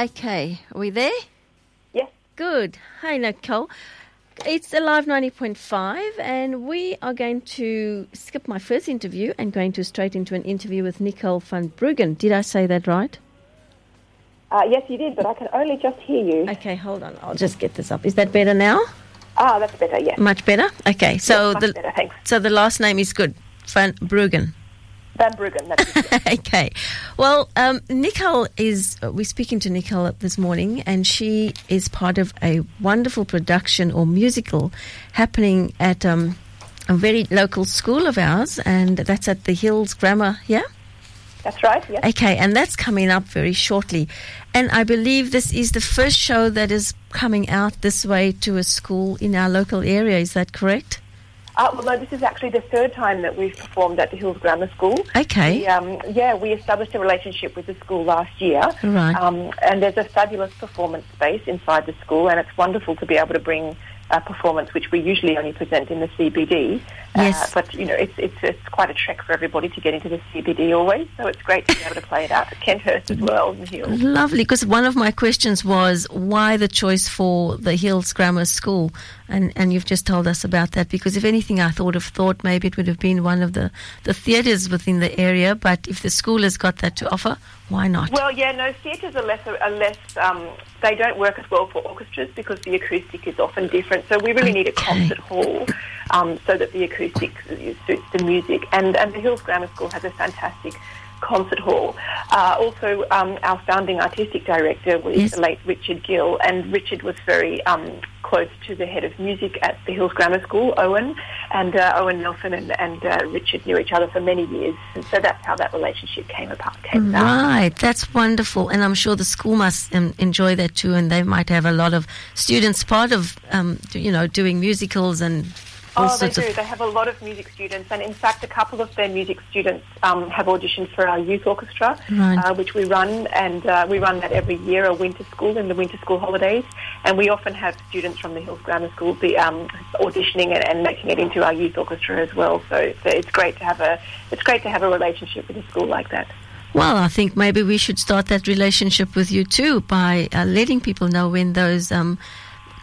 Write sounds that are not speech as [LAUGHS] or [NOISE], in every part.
Okay, are we there? Yes. Good. Hi, Nicole. It's Alive 90.5, and we are going to skip my first interview and going to straight into an interview with Nicole van Bruggen. Did I say that right? Uh, yes, you did, but I can only just hear you. Okay, hold on. I'll just get this up. Is that better now? Ah, that's better. Yes. Much better? Okay, so Yes, much the better, thanks. so the last name is good. Van Bruggen. Van Bruggen. That's it. [LAUGHS] okay. Well, um, Nicole is, uh, we're speaking to Nicole this morning, and she is part of a wonderful production or musical happening at um, a very local school of ours, and that's at the Hills Grammar, yeah? That's right. Yes. Okay, and that's coming up very shortly. And I believe this is the first show that is coming out this way to a school in our local area, is that correct? Uh, well, no, this is actually the third time that we've performed at the Hills Grammar School. Okay. We, um, yeah, we established a relationship with the school last year. Right. Um, and there's a fabulous performance space inside the school, and it's wonderful to be able to bring a performance which we usually only present in the CBD. Yes. Uh, but, you know, it's, it's, it's quite a trek for everybody to get into the CBD always, so it's great to be able to play it out at Kenthurst as well in the Hills. Lovely, because one of my questions was why the choice for the Hills Grammar School, and and you've just told us about that. Because if anything, I thought of thought maybe it would have been one of the the theatres within the area, but if the school has got that to offer, why not? Well, yeah, no, theatres are less, are less um, they don't work as well for orchestras because the acoustic is often different. So we really need a concert hall um, so that the acoustic suits the music. And, and the Hills Grammar School has a fantastic concert hall. Uh, also, um, our founding artistic director was Yes. the late Richard Gill, and Richard was very um, close to the head of music at the Hills Grammar School, Owen, and uh, Owen Nelson and, and uh, Richard knew each other for many years, and so that's how that relationship came apart. Came about. Right, that's wonderful, and I'm sure the school must um, enjoy that too, and they might have a lot of students part of, um, you know, doing musicals and Oh, they do. They have a lot of music students, and in fact, a couple of their music students um, have auditioned for our youth orchestra, Right. uh, which we run, and uh, we run that every year, a winter school in the winter school holidays. And we often have students from the Hills Grammar School be um, auditioning and, and making it into our youth orchestra as well. So it's, it's great to have a it's great to have a relationship with a school like that. Well, I think maybe we should start that relationship with you too by uh, letting people know when those um,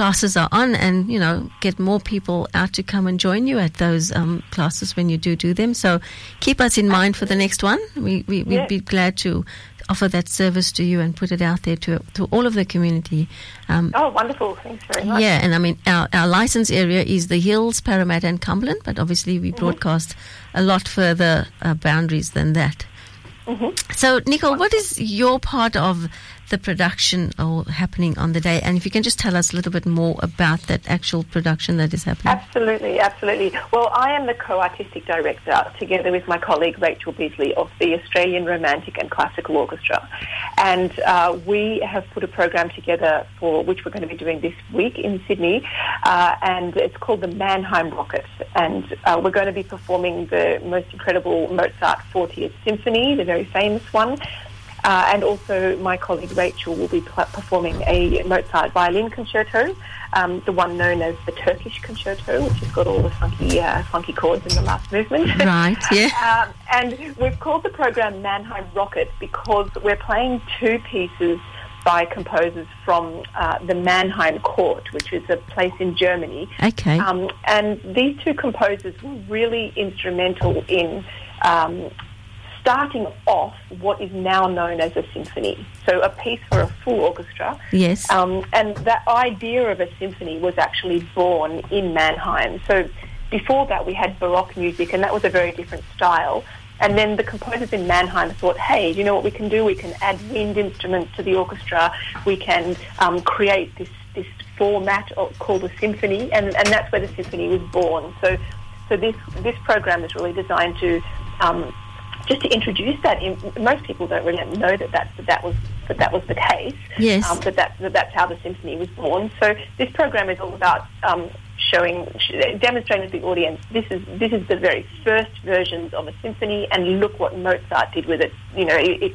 classes are on, and you know, get more people out to come and join you at those um, classes when you do do them. So keep us in mind for the next one. We, we we'd Yeah. be glad to offer that service to you and put it out there to to all of the community. Um, Oh, wonderful! Thanks very much. yeah, and I mean, our, our license area is the Hills, Parramatta, and Cumberland, but obviously we broadcast a lot further uh, boundaries than that. So, Nicole, what is your part of the production or happening on the day? And if you can just tell us a little bit more about that actual production that is happening. Absolutely, absolutely. Well, I am the co-artistic director, together with my colleague Rachael Beesley of the Australian Romantic and Classical Orchestra, and uh, we have put a program together for which we're going to be doing this week in Sydney, uh, and it's called the Mannheim Rocket, and uh, we're going to be performing the most incredible Mozart 40th Symphony, the very famous one. Uh, and also, my colleague Rachael will be performing a Mozart violin concerto, um, the one known as the Turkish concerto, which has got all the funky, uh, funky chords in the last movement. [LAUGHS] Right, yeah. um, and we've called the program Mannheim Rocket because we're playing two pieces by composers from uh, the Mannheim Court, which is a place in Germany. Okay. Um, and these two composers were really instrumental in um, starting off what is now known as a symphony. So a piece for a full orchestra. Yes. Um, and that idea of a symphony was actually born in Mannheim. So before that, we had Baroque music, and that was a very different style. And then the composers in Mannheim thought, hey, you know what we can do? We can add wind instruments to the orchestra. We can um, create this, this format called a symphony, and, and that's where the symphony was born. So, so this, this program is really designed to um, just to introduce that. In, most people don't really know that that, that, that was that that was the case. Yes. Um, that, that that that's how the symphony was born. So this program is all about um, showing, sh- demonstrating to the audience this is this is the very first versions of a symphony, and look what Mozart did with it. You know, it. it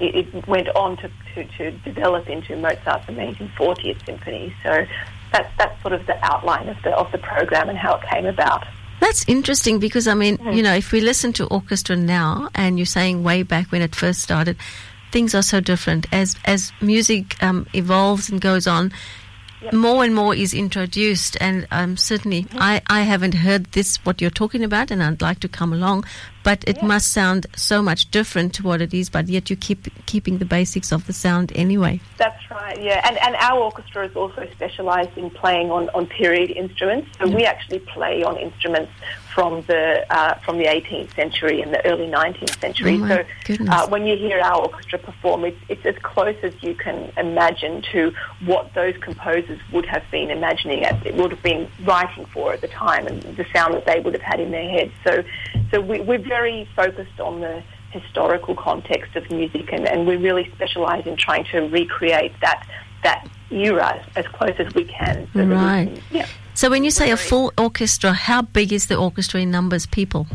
it it went on to, to, to develop into Mozart's amazing 40th symphony. So that's that's sort of the outline of the of the program and how it came about. That's interesting because I mean, you know, if we listen to orchestra now, and you're saying way back when it first started, things are so different as as music um, evolves and goes on. Yep. More and more is introduced, and um, certainly mm-hmm. I, I haven't heard this what you're talking about, and I'd like to come along. But it must sound so much different to what it is, but yet you keep keeping the basics of the sound anyway. That's right, yeah. And and our orchestra is also specialised in playing on, on period instruments, so we actually play on instruments from the uh, from the 18th century and the early 19th century. Oh so uh, when you hear our orchestra perform, it's, it's as close as you can imagine to what those composers would have been imagining, at, it would have been writing for at the time, and the sound that they would have had in their heads. So, so we, we're very focused on the historical context of music, and, and we really specialise in trying to recreate that that era as close as we can. So right. Can, yeah. So when you say a full orchestra, how big is the orchestra in numbers, people?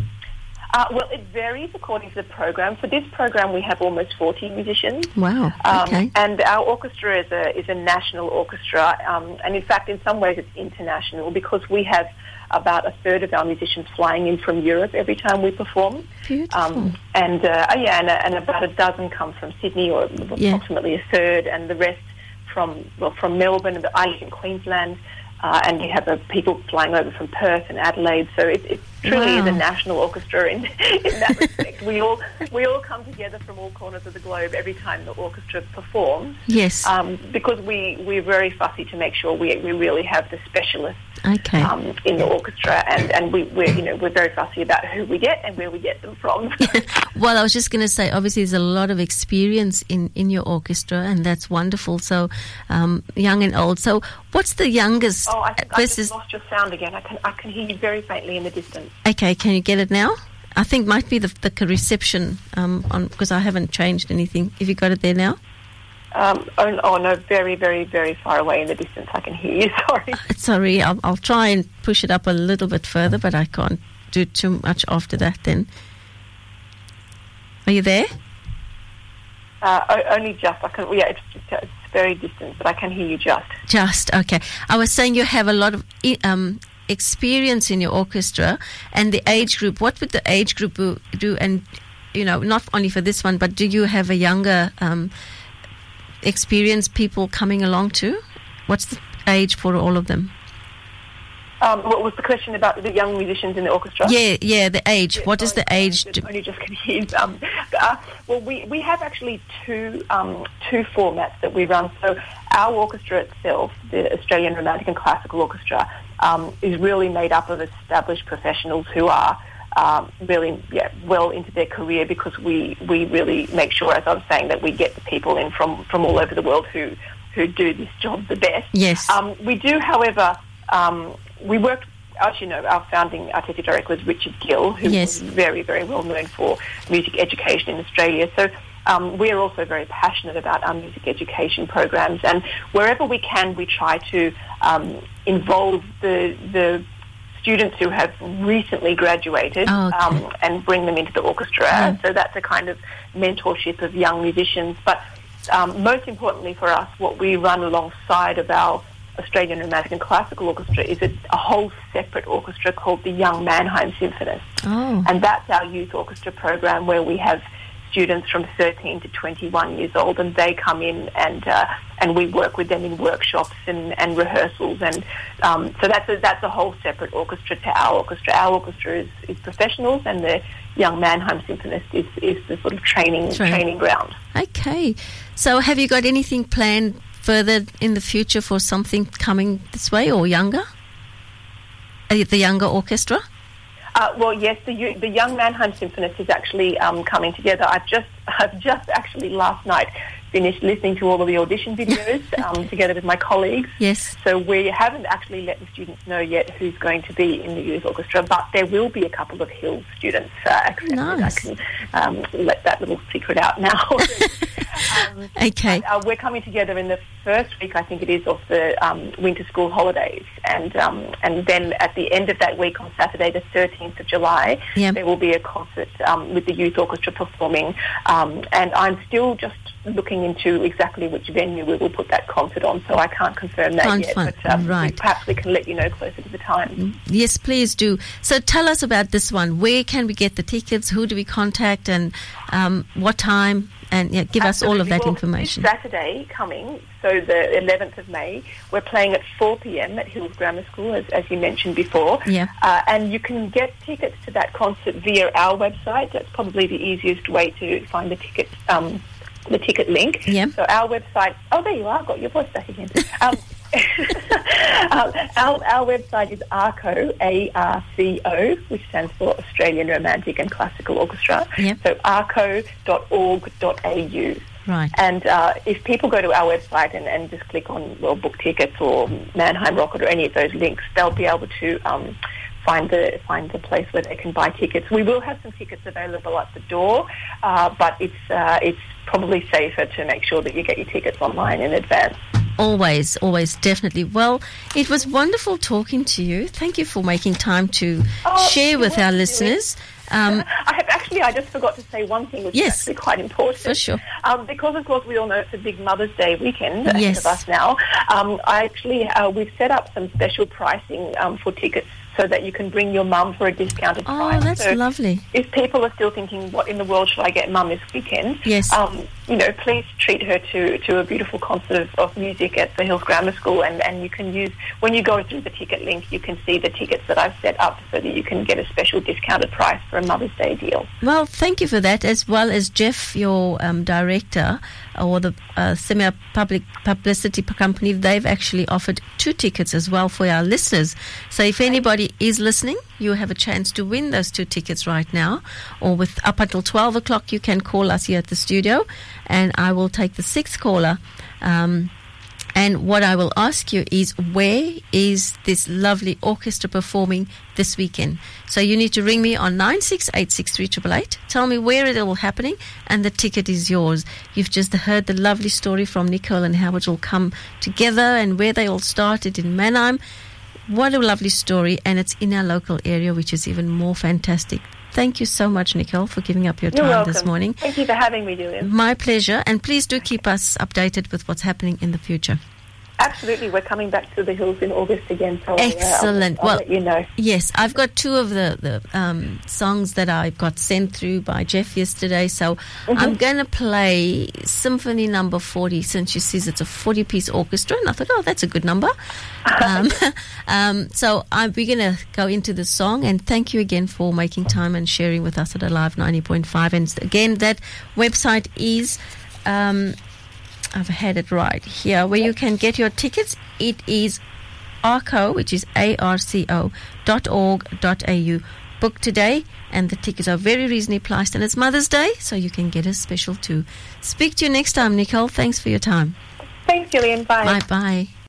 Uh, well, it varies according to the program. For this program, we have almost 40 musicians. Wow. Um, okay. And our orchestra is a, is a national orchestra. Um, and in fact, in some ways, it's international because we have about a third of our musicians flying in from Europe every time we perform. Beautiful. Um, and, uh, oh, yeah, and, and, about a dozen come from Sydney, or yeah. approximately a third, and the rest from, well, from Melbourne, and I live in Queensland uh, and you have uh, people flying over from Perth and Adelaide. So it, it truly wow. is a national orchestra in, in that respect. we all we all come together from all corners of the globe every time the orchestra performs. Yes, um, because we we're very fussy to make sure we we really have the specialists okay. um, in the orchestra, and, and we, we're you know we're very fussy about who we get and where we get them from. [LAUGHS] well, I was just going to say, obviously, there's a lot of experience in, in your orchestra, and that's wonderful. So, um, young and old. So, what's the youngest? Oh, I, I just lost your sound again. I can I can hear you very faintly in the distance. Okay, can you get it now? I think might be the, the reception um, on because I haven't changed anything. Have you got it there now? Um, oh, oh, no, very, very, very far away in the distance. I can hear you. [LAUGHS] Sorry. Sorry, I'll, I'll try and push it up a little bit further, but I can't do too much after that. Then, are you there? Uh, only just. I can. Yeah, it's, it's very distant, but I can hear you just. Just okay. I was saying you have a lot of um, experience in your orchestra and the age group. What would the age group do? And you know, not only for this one, but do you have a younger um, experienced people coming along too? What's the age for all of them? Um, what was the question about the young musicians in the orchestra? Yeah, yeah, the age. what is the age? Just, only just [LAUGHS] confused. Um, uh, well, we, we have actually two um, two formats that we run. So our orchestra itself, the Australian Romantic and Classical Orchestra, um, is really made up of established professionals who are um, really yeah, well into their career because we, we really make sure, as I was saying, that we get the people in from, from all over the world who, who do this job the best. Yes. Um, we do, however, um, we work, as you know, our founding artistic director was Richard Gill, who yes. was very, very well known for music education in Australia. So um, we're also very passionate about our music education programs, and wherever we can, we try to um, involve the the students who have recently graduated oh, okay. um, and bring them into the orchestra. Yeah. So that's a kind of mentorship of young musicians. But um, most importantly for us, what we run alongside of our Australian Romantic and Classical Orchestra is a, a whole separate orchestra called the Young Mannheim Symphonists. Oh. And that's our youth orchestra program where we have students from 13 to 21 years old, and they come in and uh, and we work with them in workshops and, and rehearsals, and um, so that's a, that's a whole separate orchestra to our orchestra. Our orchestra is, is professionals, and the Young Mannheim Symphonist is, is the sort of training training ground. Okay, so have you got anything planned further in the future for something coming this way or younger? Uh, the younger orchestra? Uh, well, yes, the the Young Mannheim Symphonist is actually um, coming together. I've just [LAUGHS] I've just actually last night finished listening to all of the audition videos [LAUGHS] um, together with my colleagues. Yes. So we haven't actually let the students know yet who's going to be in the youth orchestra, but there will be a couple of Hill students. Uh, nice. I can um, let that little secret out now. [LAUGHS] um, [LAUGHS] okay. Uh, we're coming together in the first week, I think it is, of the um, winter school holidays, and um, and then at the end of that week on Saturday, the 13th of July, yep. there will be a concert um, with the youth orchestra performing, and I'm still just looking into exactly which venue we will put that concert on, so I can't confirm that yet. but um, right. perhaps we can let you know closer to the time. Yes, please do. So tell us about this one. Where can we get the tickets? Who do we contact? And um, what time? And yeah, give us all of that Well, information. Saturday coming, so the 11th of May, we're playing at 4 p.m. at Hills Grammar School, as, as you mentioned before. Yeah. Uh, and you can get tickets to that concert via our website. That's probably the easiest way to find the tickets. Um, the ticket link. Yeah. So our website. Oh, there you are. Got your voice back again. Um, [LAUGHS] um, our, our website is ARCO, A-R-C-O, which stands for Australian Romantic and Classical Orchestra. Yeah. So arco.org.au. Right. And uh, if people go to our website and, and just click on well book tickets or Mannheim Rocket or any of those links, they'll be able to um, find the find the place where they can buy tickets. We will have some tickets available at the door, uh, but it's uh, it's probably safer to make sure that you get your tickets online in advance. Always, always, definitely. Well, it was wonderful talking to you. Thank you for making time to Oh, share with our listeners. Um, [LAUGHS] I have actually, I just forgot to say one thing, which Yes. is actually quite important. For sure. Um, because, of course, we all know it's a big Mother's Day weekend ahead Yes. of us now. Um, I actually, uh, we've set up some special pricing um, for tickets so that you can bring your mum for a discounted oh, price. Oh, that's So lovely. if people are still thinking, what in the world should I get mum this weekend? Yes. Um, you know, please treat her to, to a beautiful concert of, of music at the Hills Grammar School, and, and you can use, when you go through the ticket link, you can see the tickets that I've set up so that you can get a special discounted price for a Mother's Day deal. Well, thank you for that, as well as Jeff, your um, director, or the uh, Semi Public Publicity Company. They've actually offered two tickets as well for our listeners. So if anybody is listening, you have a chance to win those two tickets right now, or with up until twelve o'clock, you can call us here at the studio, and I will take the sixth caller. Um, and what I will ask you is where is this lovely orchestra performing this weekend? So you need to ring me on 96863888. Tell me where it all happening and the ticket is yours. You've just heard the lovely story from Nicole and how it all come together and where they all started in Mannheim. What a lovely story and it's in our local area which is even more fantastic. Thank you so much, Nicole, for giving up your You're time welcome. this morning. Thank you for having me, Julian. My pleasure. And please do keep us updated with what's happening in the future. Absolutely, we're coming back to the hills in August again. So uh, I'll- Excellent. I'll, Well- let you know. Yes, I've got two of the, the um, songs that I got sent through by Jeff yesterday. So I'm going to play Symphony Number 40 since she says it's a 40 piece orchestra. And I thought, oh, that's a good number. [LAUGHS] Um, [LAUGHS] um, so I'm, we're going to go into the song. And thank you again for making time and sharing with us at Alive 90.5. And again, that website is. Um, I've had it right here, where you can get your tickets. It is arco, which is arco dot org dot au. Book today, and the tickets are very reasonably priced. And it's Mother's Day, so you can get a special too. Speak to you next time, Nicole. Thanks for your time. Thanks, Julian. Bye. Bye bye.